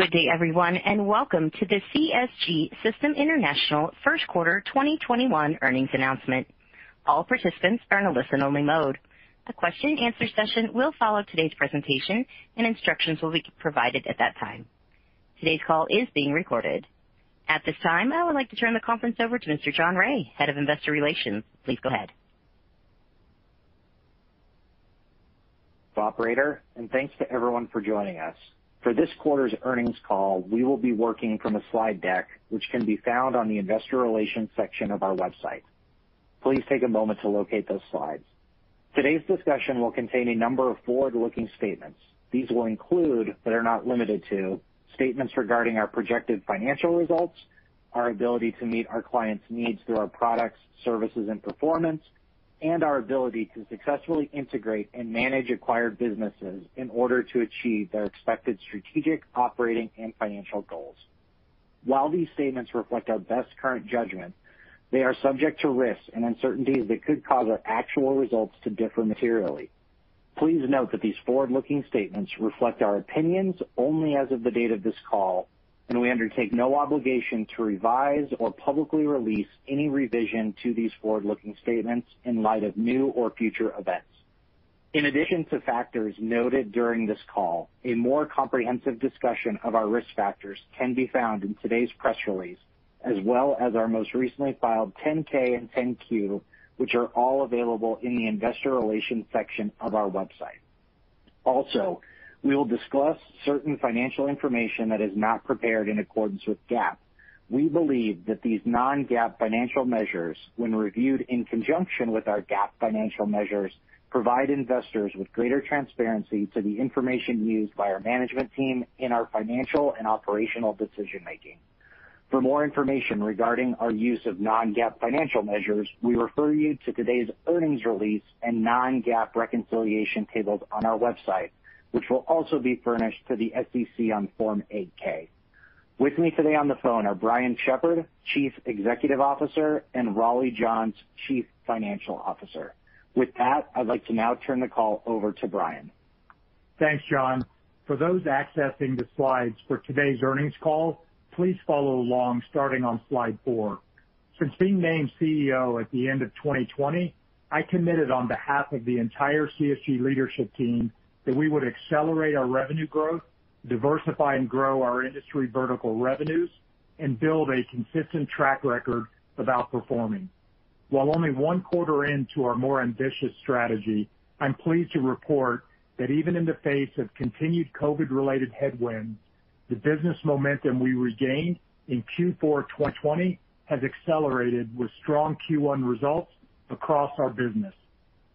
Good day, everyone, and welcome to the CSG Systems International first quarter 2021 earnings announcement. All participants are in a listen-only mode. A question and answer session will follow today's presentation, and instructions will be provided at that time. Today's call is being recorded. At this time, I would like to turn the conference over to Mr. John Rea, Head of Investor Relations. Please go ahead. Operator, and thanks to everyone for joining us. For this quarter's earnings call, we will be working from a slide deck, which can be found on the investor relations section of our website. Please take a moment to locate those slides. Today's discussion will contain a number of forward-looking statements. These will include, but are not limited to, statements regarding our projected financial results, our ability to meet our clients' needs through our products, services, and performance, our ability to successfully integrate and manage acquired businesses in order to achieve their expected strategic, operating, and financial goals. While these statements reflect our best current judgment, they are subject to risks and uncertainties that could cause our actual results to differ materially. Please note that these forward-looking statements reflect our opinions only as of the date of this call, and we undertake no obligation to revise or publicly release any revision to these forward-looking statements in light of new or future events. In addition to factors noted during this call, a more comprehensive discussion of our risk factors can be found in today's press release, as well as our most recently filed 10-K and 10-Q, which are all available in the investor relations section of our website. Also, we will discuss certain financial information that is not prepared in accordance with GAAP. We believe that these non-GAAP financial measures, when reviewed in conjunction with our GAAP financial measures, provide investors with greater transparency to the information used by our management team in our financial and operational decision-making. For more information regarding our use of non-GAAP financial measures, we refer you to today's earnings release and non-GAAP reconciliation tables on our website, which will also be furnished to the SEC on Form 8-K. With me today on the phone are Brian Shepherd, Chief Executive Officer, and Raleigh Johns, Chief Financial Officer. With that, I'd like to now turn the call over to Brian. Thanks, John. For those accessing the slides for today's earnings call, please follow along starting on slide four. Since being named CEO at the end of 2020, I committed on behalf of the entire CSG leadership team that we would accelerate our revenue growth, diversify and grow our industry vertical revenues, and build a consistent track record of outperforming. While only one quarter into our more ambitious strategy, I'm pleased to report that even in the face of continued COVID-related headwinds, the business momentum we regained in Q4 2020 has accelerated with strong Q1 results across our business.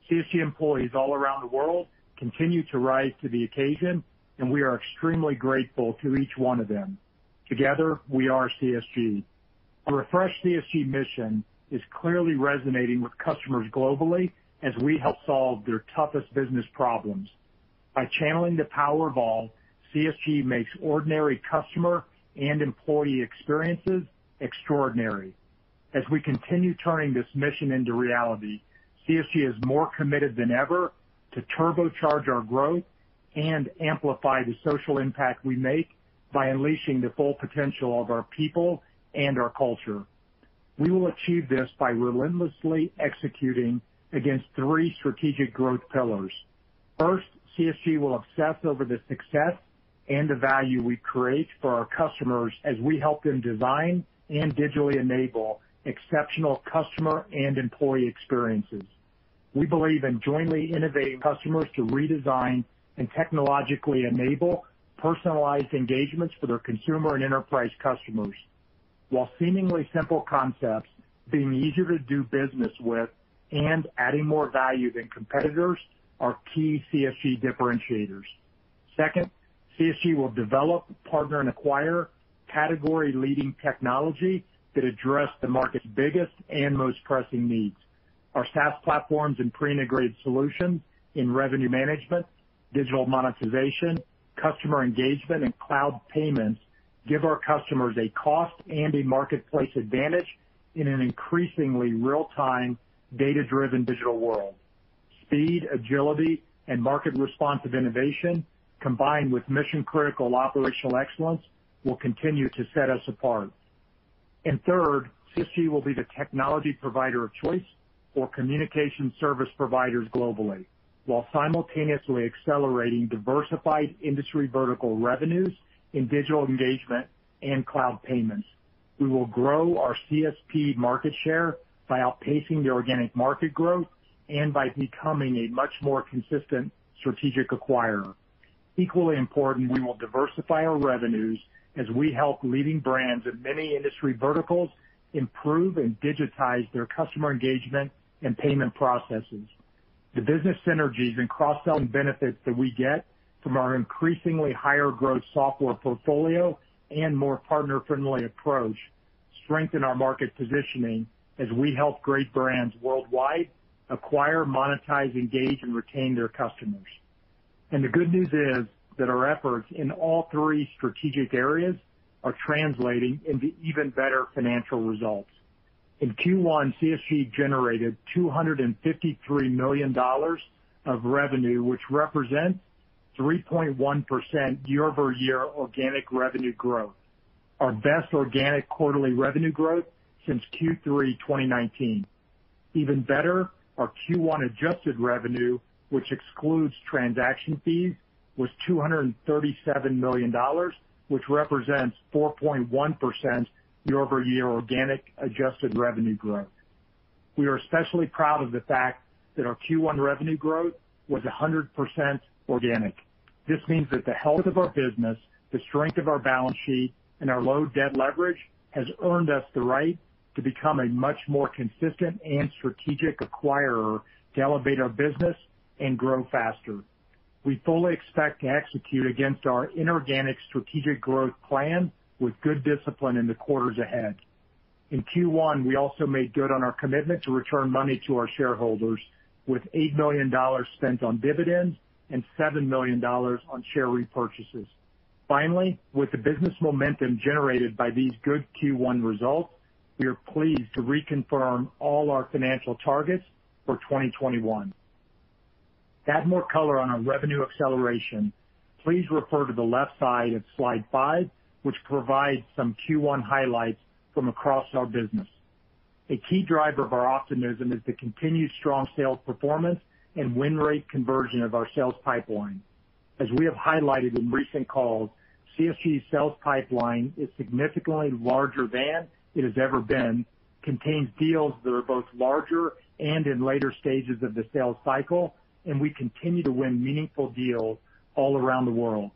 CSG employees all around the world continue to rise to the occasion, and we are extremely grateful to each one of them. Together, we are CSG. Our refreshed CSG mission is clearly resonating with customers globally as we help solve their toughest business problems. By channeling the power of all, CSG makes ordinary customer and employee experiences extraordinary. As we continue turning this mission into reality, CSG is more committed than ever to turbocharge our growth and amplify the social impact we make by unleashing the full potential of our people and our culture. We will achieve this by relentlessly executing against three strategic growth pillars. First, CSG will obsess over the success and the value we create for our customers as we help them design and digitally enable exceptional customer and employee experiences. We believe in jointly innovating customers to redesign and technologically enable personalized engagements for their consumer and enterprise customers. While seemingly simple concepts, being easier to do business with and adding more value than competitors are key CSG differentiators. Second, CSG will develop, partner, and acquire category-leading technology that address the market's biggest and most pressing needs. Our SaaS platforms and pre-integrated solutions in revenue management, digital monetization, customer engagement, and cloud payments give our customers a cost and a marketplace advantage in an increasingly real-time, data-driven digital world. Speed, agility, and market-responsive innovation, combined with mission-critical operational excellence, will continue to set us apart. Third, CSG will be the technology provider of choice for communication service providers globally, while simultaneously accelerating diversified industry vertical revenues in digital engagement and cloud payments. We will grow our CSP market share by outpacing the organic market growth and by becoming a much more consistent strategic acquirer. Equally important, we will diversify our revenues as we help leading brands in many industry verticals improve and digitize their customer engagement and payment processes. The business synergies and cross-selling benefits that we get from our increasingly higher growth software portfolio and more partner-friendly approach strengthen our market positioning as we help great brands worldwide acquire, monetize, engage, and retain their customers. And the good news is that our efforts in all three strategic areas are translating into even better financial results. In Q1, CSG generated $253 million of revenue, which represents 3.1% year-over-year organic revenue growth, our best organic quarterly revenue growth since Q3 2019. Even better, our Q1 adjusted revenue, which excludes transaction fees, was $237 million, which represents 4.1% year-over-year organic adjusted revenue growth. We are especially proud of the fact that our Q1 revenue growth was 100% organic. This means that the health of our business, the strength of our balance sheet, and our low debt leverage has earned us the right to become a much more consistent and strategic acquirer to elevate our business and grow faster. We fully expect to execute against our inorganic strategic growth plan with good discipline in the quarters ahead. In Q1, we also made good on our commitment to return money to our shareholders with $8 million spent on dividends and $7 million on share repurchases. Finally, with the business momentum generated by these good Q1 results, we are pleased to reconfirm all our financial targets for 2021. To add more color on our revenue acceleration, please refer to the left side of slide five, which provides some Q1 highlights from across our business. A key driver of our optimism is the continued strong sales performance and win rate conversion of our sales pipeline. As we have highlighted in recent calls, CSG's sales pipeline is significantly larger than it has ever been, contains deals that are both larger and in later stages of the sales cycle, and we continue to win meaningful deals all around the world.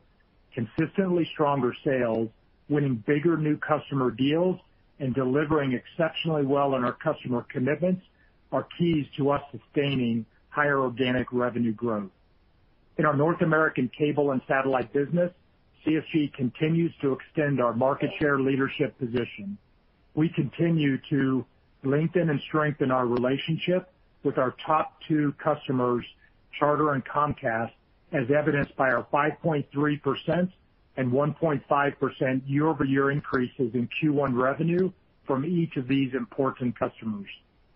Consistently stronger sales, winning bigger new customer deals, and delivering exceptionally well on our customer commitments are keys to us sustaining higher organic revenue growth. In our North American cable and satellite business, CSG continues to extend our market share leadership position. We continue to lengthen and strengthen our relationship with our top two customers, Charter and Comcast, as evidenced by our 5.3% and 1.5% year-over-year increases in Q1 revenue from each of these important customers.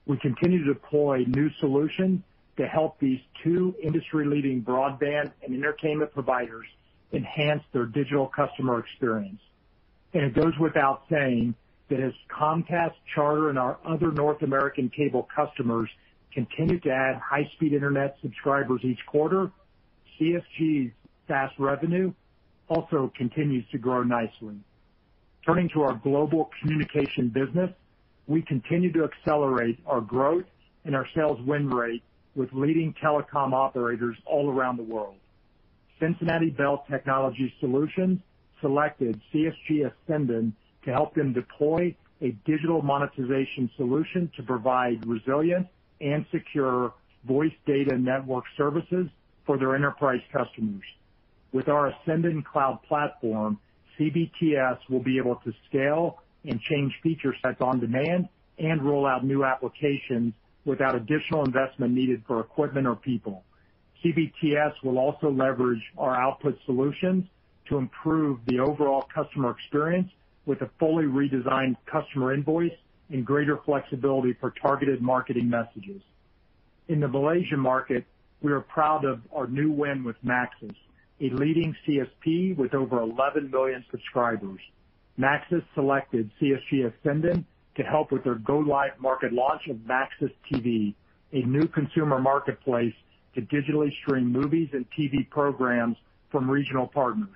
We continue to deploy new solutions to help these two industry-leading broadband and entertainment providers enhance their digital customer experience. And it goes without saying that as Comcast, Charter, and our other North American cable customers continue to add high-speed internet subscribers each quarter, CSG's SaaS revenue also continues to grow nicely. Turning to our global communication business, we continue to accelerate our growth and our sales win rate with leading telecom operators all around the world. Cincinnati Bell Technology Solutions selected CSG Ascendon to help them deploy a digital monetization solution to provide resilient and secure voice data network services for their enterprise customers. With our Ascendon cloud platform, CBTS will be able to scale and change feature sets on demand and roll out new applications without additional investment needed for equipment or people. CBTS will also leverage our Output solutions to improve the overall customer experience with a fully redesigned customer invoice and greater flexibility for targeted marketing messages. In the Malaysia market, we are proud of our new win with Maxis, a leading CSP with over 11 million subscribers. Maxis selected CSG Ascendon to help with their go-live market launch of Maxis TV, a new consumer marketplace to digitally stream movies and TV programs from regional partners.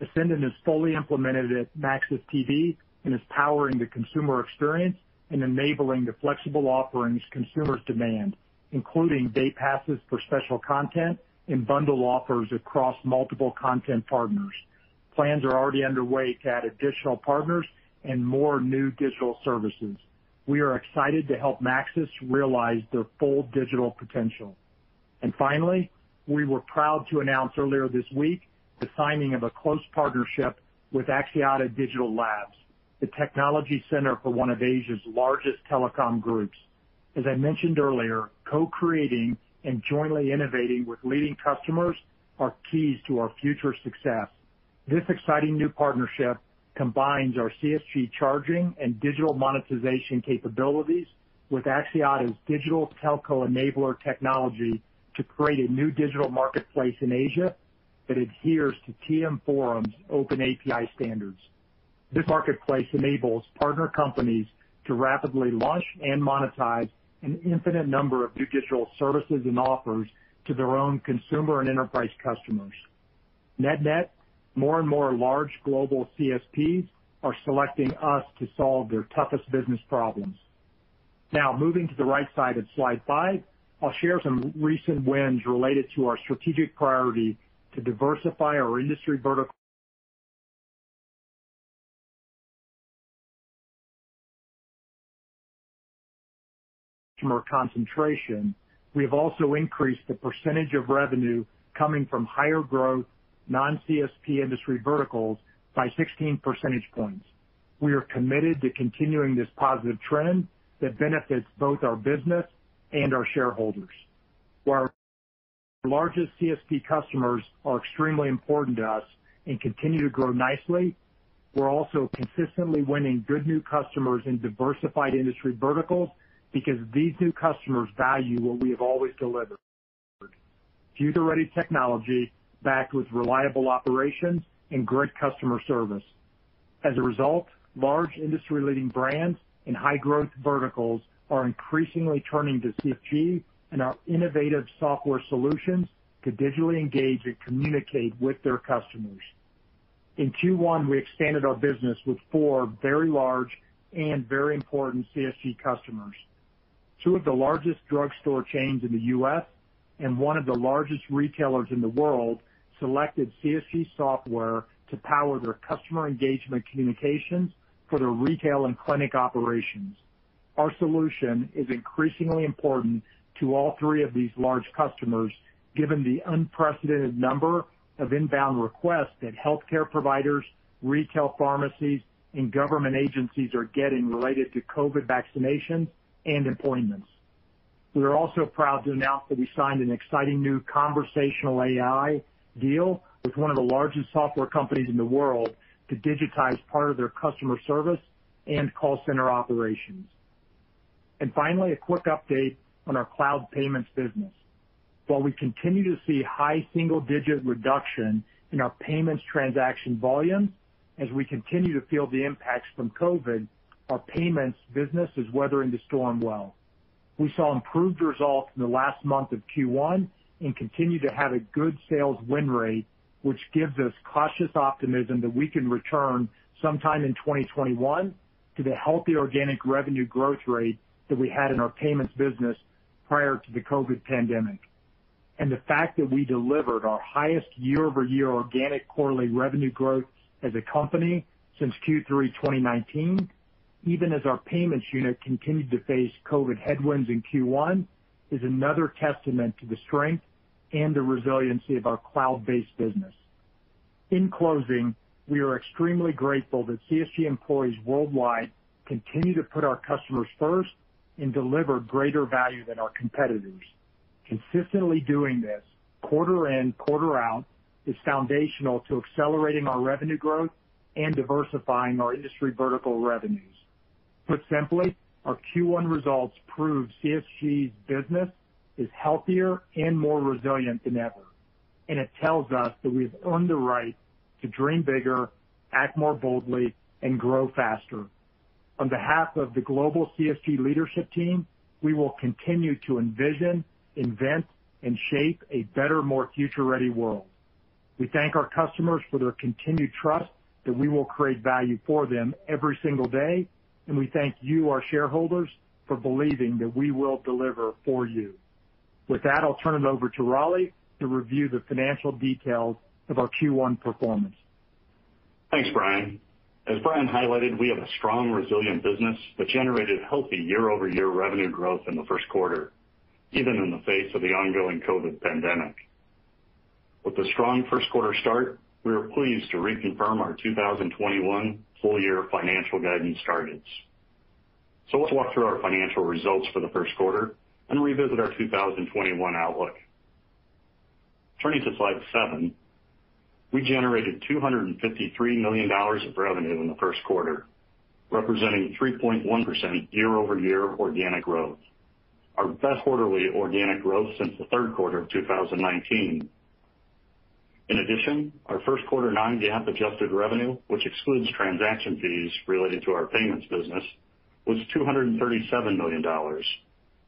Ascendon is fully implemented at Maxis TV and is powering the consumer experience and enabling the flexible offerings consumers demand, including day passes for special content and bundle offers across multiple content partners. Plans are already underway to add additional partners and more new digital services. We are excited to help Maxis realize their full digital potential. And finally, we were proud to announce earlier this week the signing of a close partnership with Axiata Digital Labs, the technology center for one of Asia's largest telecom groups. As I mentioned earlier, co-creating and jointly innovating with leading customers are keys to our future success. This exciting new partnership combines our CSG charging and digital monetization capabilities with Axiata's digital telco enabler technology to create a new digital marketplace in Asia that adheres to TM Forum's open API standards. This marketplace enables partner companies to rapidly launch and monetize an infinite number of new digital services and offers to their own consumer and enterprise customers. Net-net, more and more large global CSPs are selecting us to solve their toughest business problems. Now, moving to the right side of slide five, I'll share some recent wins related to our strategic priority to diversify our industry vertical customer concentration. We have also increased the percentage of revenue coming from higher growth non-CSP industry verticals by 16 percentage points. We are committed to continuing this positive trend that benefits both our business and our shareholders. While our largest CSP customers are extremely important to us and continue to grow nicely, we're also consistently winning good new customers in diversified industry verticals because these new customers value what we have always delivered. Future-ready technology backed with reliable operations and great customer service. As a result, large industry-leading brands in high-growth verticals are increasingly turning to CSG and our innovative software solutions to digitally engage and communicate with their customers. In Q1, we expanded our business with four very large and very important CSG customers. Two of the largest drugstore chains in the U.S. and one of the largest retailers in the world selected CSG software to power their customer engagement communications for their retail and clinic operations. Our solution is increasingly important to all three of these large customers, given the unprecedented number of inbound requests that healthcare providers, retail pharmacies, and government agencies are getting related to COVID vaccinations and appointments. We are also proud to announce that we signed an exciting new conversational AI deal with one of the largest software companies in the world to digitize part of their customer service and call center operations. And finally, a quick update on our cloud payments business. While we continue to see high single-digit reduction in our payments transaction volume as we continue to feel the impacts from COVID, our payments business is weathering the storm well. We saw improved results in the last month of Q1 and continue to have a good sales win rate, which gives us cautious optimism that we can return sometime in 2021 to the healthy organic revenue growth rate that we had in our payments business prior to the COVID pandemic. And the fact that we delivered our highest year-over-year organic quarterly revenue growth as a company since Q3 2019, even as our payments unit continued to face COVID headwinds in Q1, is another testament to the strength and the resiliency of our cloud-based business. In closing, we are extremely grateful that CSG employees worldwide continue to put our customers first and deliver greater value than our competitors. Consistently doing this quarter in, quarter out, is foundational to accelerating our revenue growth and diversifying our industry vertical revenues. Put simply, our Q1 results prove CSG's business is healthier and more resilient than ever. and it tells us that we've earned the right to dream bigger, act more boldly, and grow faster. On behalf of the global CSG leadership team, we will continue to envision, invent, and shape a better, more future-ready world. We thank our customers for their continued trust that we will create value for them every single day, and we thank you, our shareholders, for believing that we will deliver for you. With that, I'll turn it over to Raleigh to review the financial details of our Q1 performance. Thanks, Brian. As Brian highlighted, we have a strong, resilient business that generated healthy year-over-year revenue growth in the first quarter, even in the face of the ongoing COVID pandemic. With a strong first quarter start, we are pleased to reconfirm our 2021 full-year financial guidance targets. So let's walk through our financial results for the first quarter and revisit our 2021 outlook. Turning to slide seven, we generated $253 million of revenue in the first quarter, representing 3.1% year-over-year organic growth, our best quarterly organic growth since the third quarter of 2019. In addition, our first quarter non-GAAP adjusted revenue, which excludes transaction fees related to our payments business, was $237 million,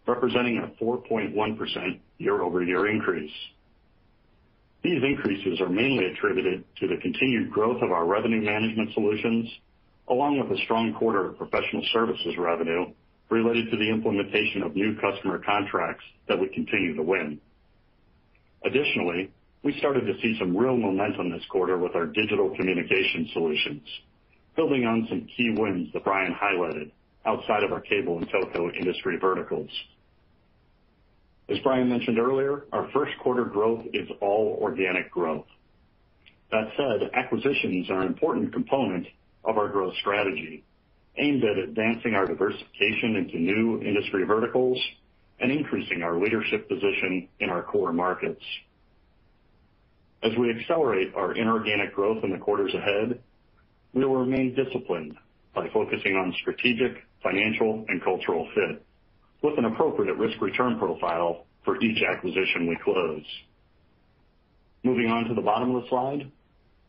representing a 4.1% year-over-year increase. These increases are mainly attributed to the continued growth of our revenue management solutions, along with a strong quarter of professional services revenue related to the implementation of new customer contracts that we continue to win. Additionally, we started to see some real momentum this quarter with our digital communication solutions, building on some key wins that Brian highlighted outside of our cable and telco industry verticals. As Brian mentioned earlier, our first quarter growth is all organic growth. That said, acquisitions are an important component of our growth strategy, aimed at advancing our diversification into new industry verticals and increasing our leadership position in our core markets. As we accelerate our inorganic growth in the quarters ahead, we will remain disciplined by focusing on strategic, financial, and cultural fit with an appropriate risk-return profile for each acquisition we close. Moving on to the bottom of the slide,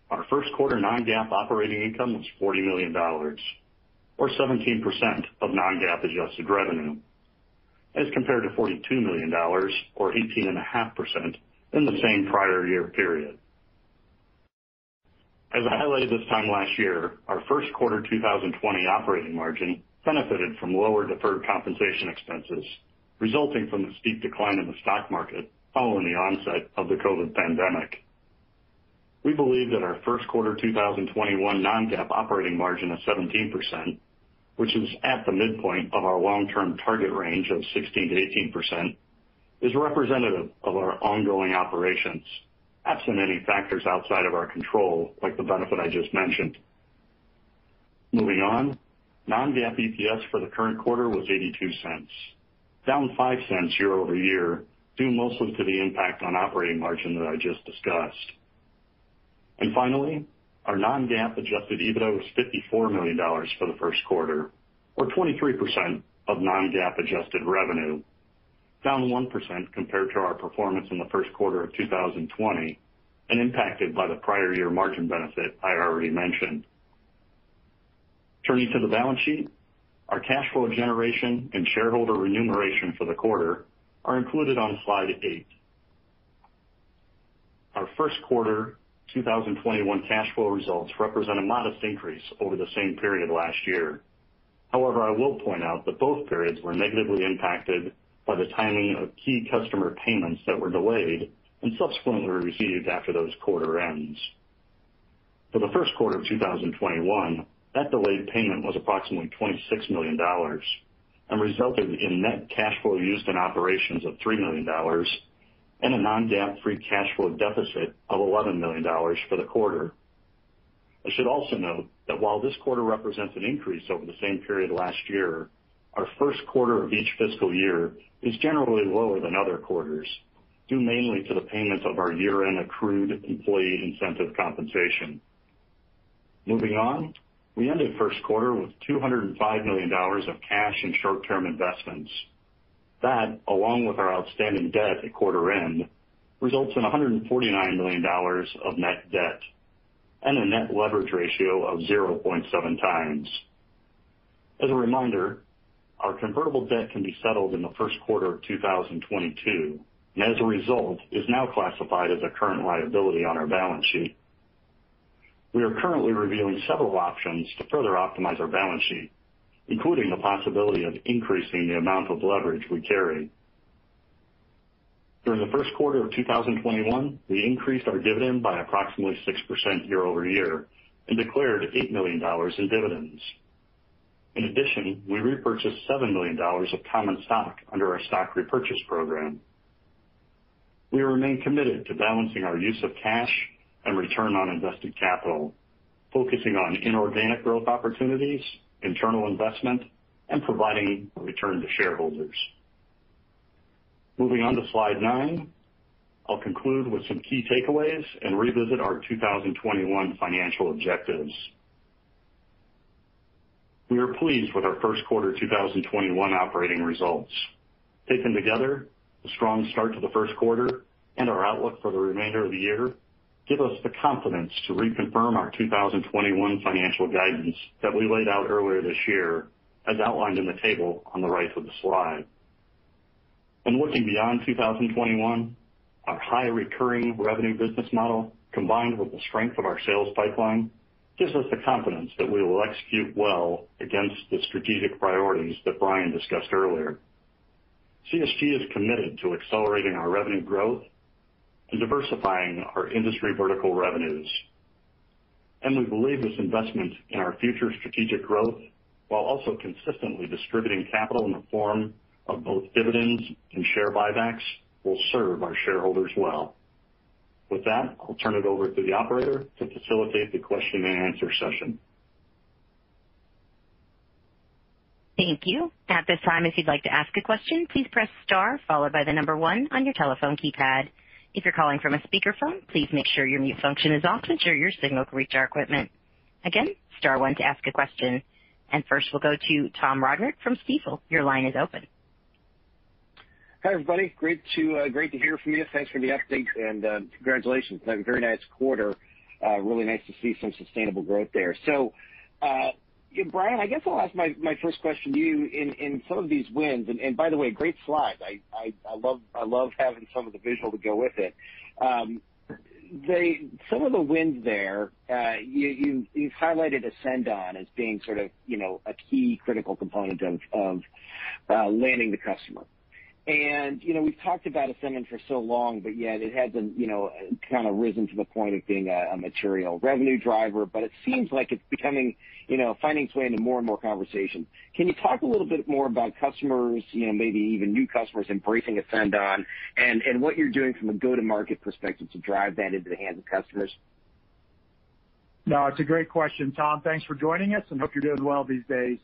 our first quarter non-GAAP operating income was $40 million, or 17% of non-GAAP adjusted revenue, as compared to $42 million, or 18.5%, in the same prior year period. As I highlighted this time last year, our first quarter 2020 operating margin benefited from lower deferred compensation expenses resulting from the steep decline in the stock market following the onset of the COVID pandemic. We believe that our first quarter 2021 non-GAAP operating margin of 17%, which is at the midpoint of our long-term target range of 16%-18%, is representative of our ongoing operations, absent any factors outside of our control, like the benefit I just mentioned. Moving on, non-GAAP EPS for the current quarter was $0.82, down $0.05 year-over-year, due mostly to the impact on operating margin that I just discussed. And finally, our non-GAAP adjusted EBITDA was $54 million for the first quarter, or 23% of non-GAAP adjusted revenue, down 1% compared to our performance in the first quarter of 2020 and impacted by the prior year margin benefit I already mentioned. Turning to the balance sheet, our cash flow generation and shareholder remuneration for the quarter are included on slide eight. Our first quarter 2021 cash flow results represent a modest increase over the same period last year. However, I will point out that both periods were negatively impacted by the timing of key customer payments that were delayed and subsequently received after those quarter ends. For the first quarter of 2021, that delayed payment was approximately $26 million and resulted in net cash flow used in operations of $3 million and a non-GAAP free cash flow deficit of $11 million for the quarter. I should also note that while this quarter represents an increase over the same period last year, our first quarter of each fiscal year is generally lower than other quarters, due mainly to the payment of our year-end accrued employee incentive compensation. Moving on, we ended first quarter with $205 million of cash and short-term investments. That, along with our outstanding debt at quarter end, results in $149 million of net debt and a net leverage ratio of 0.7x. As a reminder, our convertible debt can be settled in the first quarter of 2022, and as a result, is now classified as a current liability on our balance sheet. We are currently reviewing several options to further optimize our balance sheet, including the possibility of increasing the amount of leverage we carry. During the first quarter of 2021, we increased our dividend by approximately 6% year-over-year and declared $8 million in dividends. In addition, we repurchased $7 million of common stock under our stock repurchase program. We remain committed to balancing our use of cash and return on invested capital, focusing on inorganic growth opportunities, internal investment, and providing a return to shareholders. Moving on to slide nine, I'll conclude with some key takeaways and revisit our 2021 financial objectives. We are pleased with our first quarter 2021 operating results. Taken together, the strong start to the first quarter and our outlook for the remainder of the year give us the confidence to reconfirm our 2021 financial guidance that we laid out earlier this year, as outlined in the table on the right of the slide. And looking beyond 2021, our high recurring revenue business model, combined with the strength of our sales pipeline, gives us the confidence that we will execute well against the strategic priorities that Brian discussed earlier. CSG is committed to accelerating our revenue growth and diversifying our industry vertical revenues. And we believe this investment in our future strategic growth, while also consistently distributing capital in the form of both dividends and share buybacks, will serve our shareholders well. With that, I'll turn it over to the operator to facilitate the question and answer session. Thank you. At this time, if you'd like to ask a question, please press star followed by the number one on your telephone keypad. If you're calling from a speakerphone, please make sure your mute function is off to ensure your signal can reach our equipment. Again, star one to ask a question. First, we'll go to Tom Roderick from Stifel. Your line is open. Hi, everybody. Great to uh great to hear from you. Thanks for the update and uh congratulations. Very nice quarter. Uh really nice to see some sustainable growth there. So uh Brian, I guess I'll ask my first question to you. In in some of these wins, and by the way, great slide. I I love I love having some of the visual to go with it. Um they some of the wins there, uh you've highlighted Ascendon as being sort of you know, a key critical component of of uh landing the customer. And you know, we've talked about Ascendon for so long, but yet it hasn't you know, uh kind of risen to the point of being a material revenue driver, but it seems like it's becoming, you know, finding its way into more and more conversations. Can you talk a little bit more about customers, you know, maybe even new customers embracing Ascendon and what you're doing from a go-to-market perspective to drive that into the hands of customers? No, it's a great question, Tom. Thanks for joining us and hope you're doing well these days.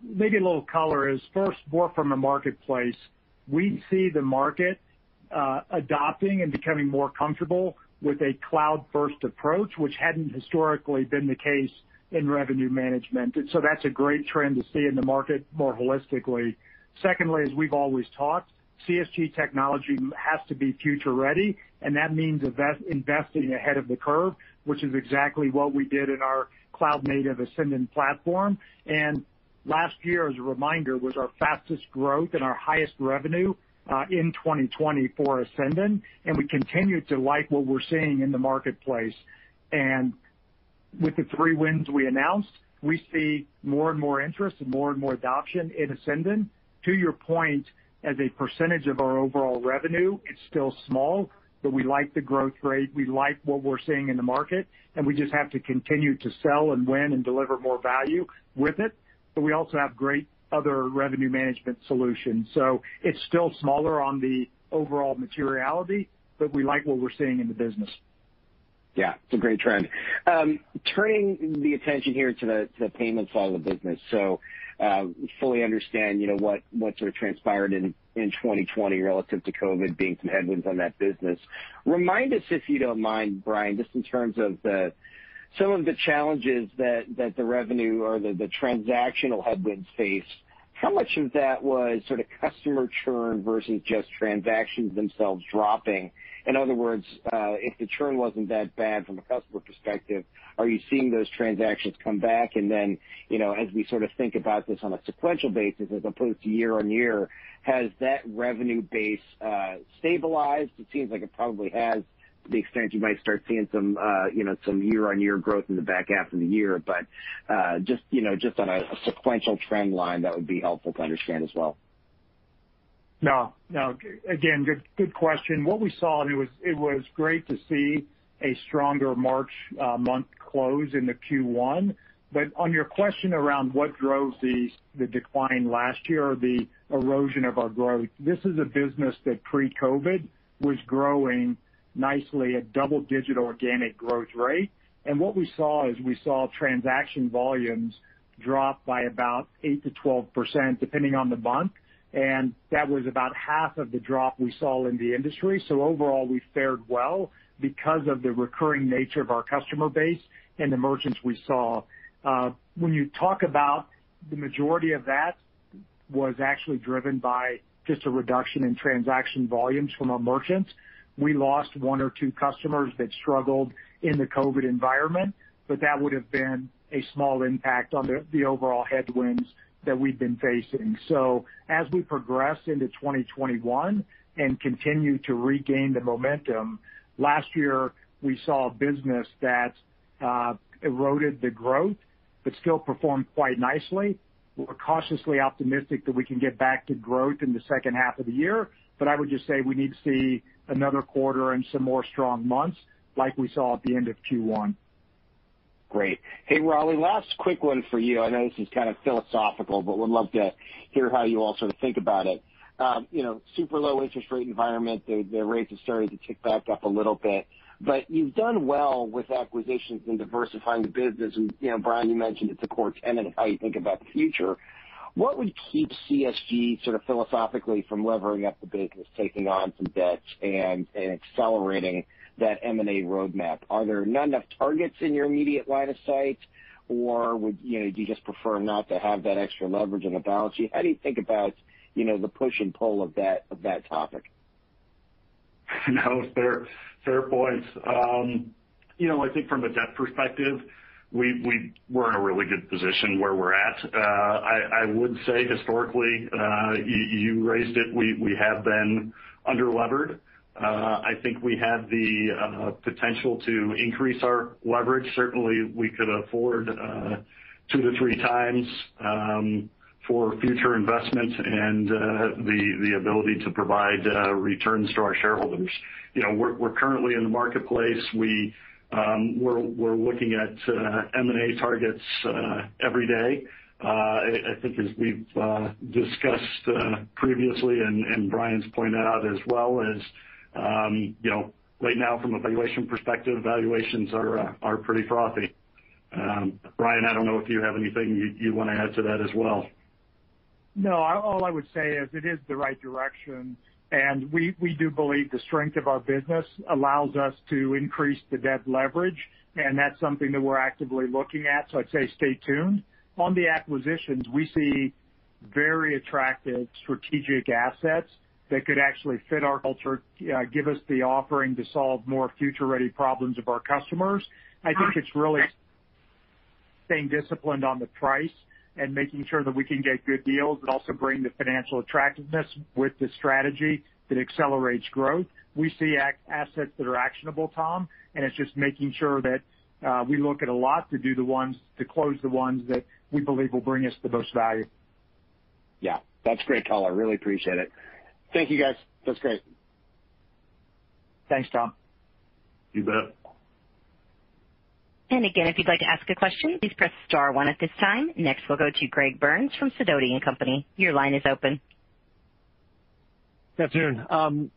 Maybe a little color is first, more from a marketplace. We see the market uh adopting and becoming more comfortable with a cloud-first approach, which hadn't historically been the case in revenue management. So that's a great trend to see in the market more holistically. Secondly, as we've always talked, CSG technology has to be future-ready, and that means investing ahead of the curve, which is exactly what we did in our cloud-native Ascendon platform. Last year, as a reminder, was our fastest growth and our highest revenue uh, in 2020 for Ascendon, and we continue to like what we're seeing in the marketplace. And with the three wins we announced, we see more and more interest and more and more adoption in Ascendon. To your point, as a percentage of our overall revenue, it's still small, but we like the growth rate. We like what we're seeing in the market, and we just have to continue to sell and win and deliver more value with it. But we also have great other revenue management solutions. So it's still smaller on the overall materiality, but we like what we're seeing in the business. Yeah, it's a great trend. Um turning the attention here to the payment side of the business. So uh fully understand you know, what sort of transpired in 2020 relative to COVID being some headwinds on that business. Remind us, if you don't mind, Brian, just in terms of some of the challenges that that the revenue or the the transactional headwinds face. How much of that was sort of customer churn versus just transactions themselves dropping? In other words, if the churn wasn't that bad from a customer perspective, are you seeing those transactions come back? And then, you know, as we sort of think about this on a sequential basis as opposed to year-on-year, has that revenue base uh stabilized? It seems like it probably has the extent you might start seeing some uh you know some year-on-year growth in the back half of the year. But uh just you know just on a sequential trend line, that would be helpful to understand as well. No. No, again, good good question. What we saw, and it was it was great to see a stronger March month close in the Q1. But on your question around what drove the the decline last year or the erosion of our growth, this is a business that pre-COVID was growing nicely at double-digit organic growth rate. And what we saw is we saw transaction volumes drop by about 8%-12%, depending on the month, and that was about half of the drop we saw in the industry. So overall, we fared well because of the recurring nature of our customer base and the merchants we saw. Uh, when you talk about the majority of that was actually driven by just a reduction in transaction volumes from our merchants. We lost one or two customers that struggled in the COVID environment, but that would have been a small impact on the overall headwinds that we've been facing. So as we progress into 2021 and continue to regain the momentum, last year, we saw a business that uh, eroded the growth but still performed quite nicely. We're cautiously optimistic that we can get back to growth in the second half of the year, but I would just say we need to see another quarter and some more strong months like we saw at the end of Q1. Great. Hey, Rali, last quick one for you. I know this is kind of philosophical, but would love to hear how you all sort of think about it. Um, you know, super low interest rate environment. The rates have started to tick back up a little bit. But you've done well with acquisitions and diversifying the business. And you know, Brian, you mentioned it's a core tenet of how you think about the future. What would keep CSG sort of philosophically from levering up the business, taking on some debt, and accelerating that M&A roadmap? Are there not enough targets in your immediate line of sight, or would you know do you just prefer not to have that extra leverage on the balance sheet? How do you think about you know, the push and pull of that of that topic? No, fair fair points. Um, you know, I think from a debt perspective, we're in a really good position where we're at. Uh I I would say historically, uh, you raised it, we we have been under-levered. I think we have the uh potential to increase our leverage. Certainly, we could afford 2x-3x for future investment and uh the the ability to provide uh returns to our shareholders. You know, we're we're currently in the marketplace. Um, we're looking at uh, M&A targets uh, every day. Uh, I think as we've discussed previously, and Brian's pointed out as well, is um you know, right now from a valuation perspective, valuations are are pretty frothy. Um, Brian, I don't know if you have anything you want to add to that as well. No, all I would say is it is the right direction, we we do believe the strength of our business allows us to increase the debt leverage, and that's something that we're actively looking at. So I'd say stay tuned. On the acquisitions, we see very attractive strategic assets that could actually fit our culture, uh, give us the offering to solve more future-ready problems of our customers. I think uh-huh. it's really staying disciplined on the price and making sure that we can get good deals that also bring the financial attractiveness with the strategy that accelerates growth. We see assets that are actionable, Tom, and it's just making sure that uh, we look at a lot to do the ones to close the ones that we believe will bring us the most value. Yeah. That's great color. Really appreciate it. Thank you, guys. That's great. Thanks, Tom. You bet. Again, if you'd like to ask a question, please press star one at this time. Next, we'll go to Greg Burns from Sidoti & Company. Your line is open. Good afternoon. Um,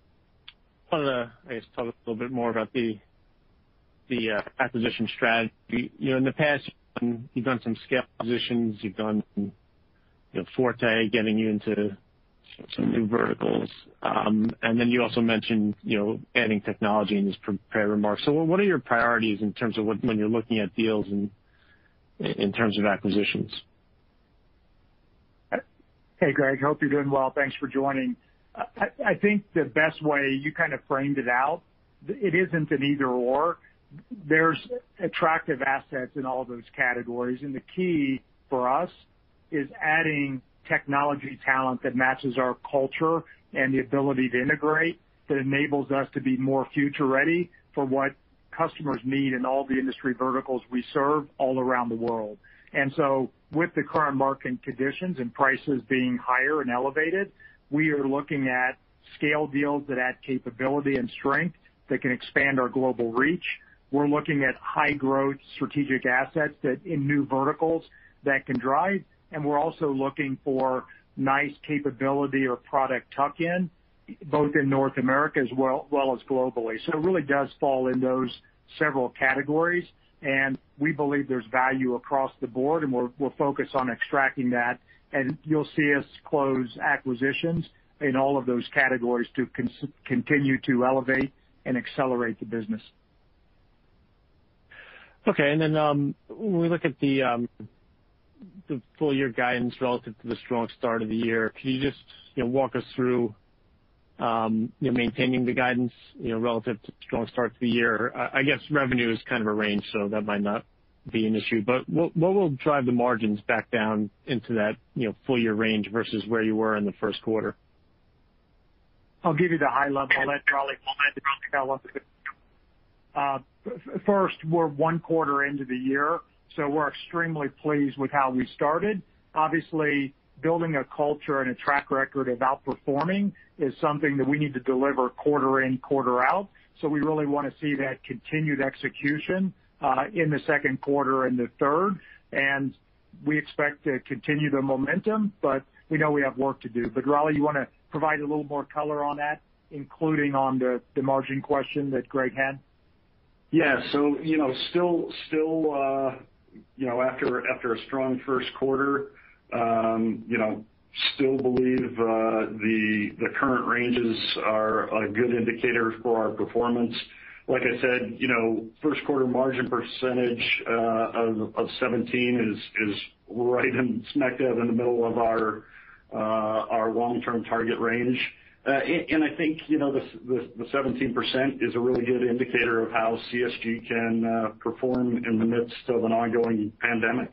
wanted to, I guess, talk a little bit more about the uh, acquisition strategy. In the past, you've done some scale acquisitions. You've done Forte getting you into some new verticals. Um and then you also mentioned you know, adding technology in these prepared remarks. So, what are your priorities in terms of when you're looking at deals and in terms of acquisitions? Hey, Greg. Hope you're doing well. Thanks for joining. I think the best way, you kind of framed it out, it isn't an either/or. There's attractive assets in all those categories, and the key for us is adding technology talent that matches our culture and the ability to integrate, that enables us to be more future-ready for what customers need in all the industry verticals we serve all around the world. And so with the current market conditions and prices being higher and elevated, we are looking at scale deals that add capability and strength that can expand our global reach. We're looking at high-growth strategic assets that in new verticals that can drive, and we're also looking for nice capability or product tuck-in, both in North America as well as globally. So it really does fall in those several categories, and we believe there's value across the board, and we're focused on extracting that. And you'll see us close acquisitions in all of those categories to continue to elevate and accelerate the business. Okay. And then um when we look at the full-year guidance relative to the strong start of the year, can you just you know, walk us through um, you know, maintaining the guidance you know, relative to strong start to the year? I guess revenue is kind of a range, so that might not be an issue. But what will drive the margins back down into that you know, full-year range versus where you were in the first quarter? I'll give you the high level. I'll let comment. Uh, first, we're one quarter into the year, we're extremely pleased with how we started. Obviously, building a culture and a track record of outperforming is something that we need to deliver quarter in, quarter out. So we really want to see that continued execution uh, in the second quarter and the third. and We expect to continue the momentum, but we know we have work to do. But Rollie, you want to provide a little more color on that, including on the margin question that Greg had? Yeah. So, you know, still, still uh, after after a strong first quarter, um, you know, still believe uh the the current ranges are a good indicator for our performance. Like I said, you know, first quarter margin percentage uh of 17% is right in smack dab in the middle of our uh our long-term target range. And I think you know the 17% is a really good indicator of how CSG can perform in the midst of an ongoing pandemic,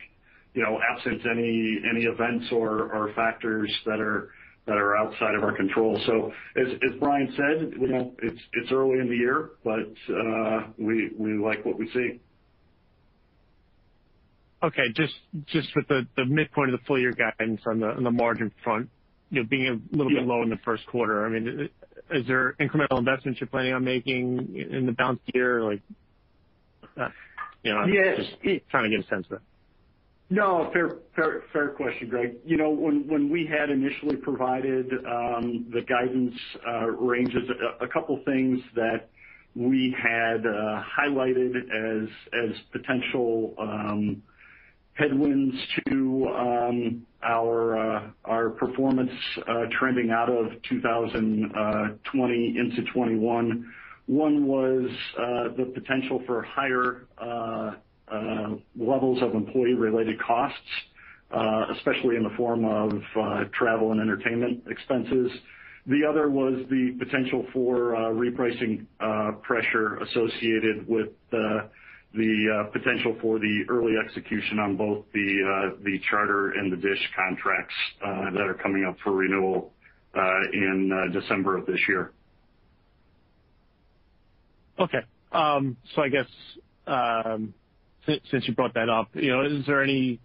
you know, absent any any events or factors that are that are outside of our control. So as Brian said, you know, it's it's early in the year, but uh we we like what we see. Okay. Just just with the midpoint of the full-year guidance on the on the margin front being a little bit low in the first quarter, I mean, is there incremental investments you're planning on making in the balance year? Uh, yes. Just trying to get a sense of it. No, fair fair fair question, Greg. You know, when when we had initially provided um, the guidance uh, ranges, a couple things that we had uh, highlighted as as potential um, headwinds to um our uh our performance uh trending out of 2020 into 2021. One was uh the potential for higher levels of employee-related costs, uh especially in the form of uh travel and entertainment expenses. The other was the potential for uh repricing uh pressure associated with Uh, potential for the early execution on both the uh, the Charter and the DISH contracts uh, that are coming up for renewal in December of this year. Okay. Um so I guess, um, since you brought that up, you know, is there any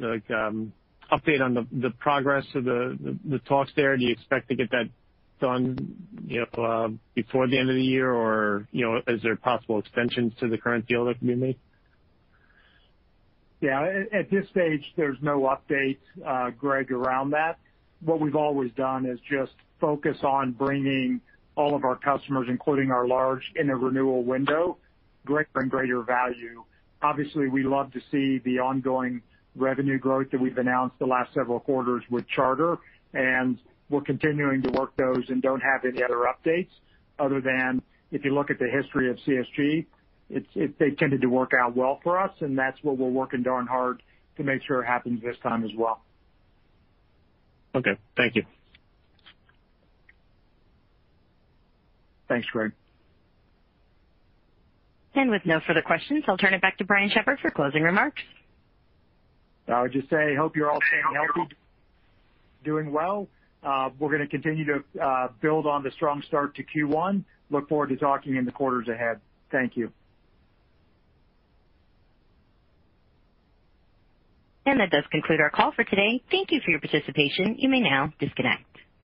um, update on the progress of the talks there? Do you expect to get that done uh, before the end of the year, or you know is there possible extensions to the current deal that can be made? Yeah. At this stage, there's no update, uh, Greg, around that. What we've always done is just focus on bringing all of our customers, including our large, in a renewal window, greater and greater value. Obviously, we love to see the ongoing revenue growth that we've announced the last several quarters with Charter, and we're continuing to work those and don't have any other updates other than if you look at the history of CSG, they tended to work out well for us, and that's what we're working darn hard to make sure happens this time as well. Okay. Thank you. Thanks, Greg. And with no further questions, I'll turn it back to Brian Shepherd for closing remarks. I would just say, hope you're all staying healthy, doing well. Uh, we're going to continue to uh, build on the strong start to Q1. Look forward to talking in the quarters ahead. Thank you. And that does conclude our call for today. Thank you for your participation. You may now disconnect.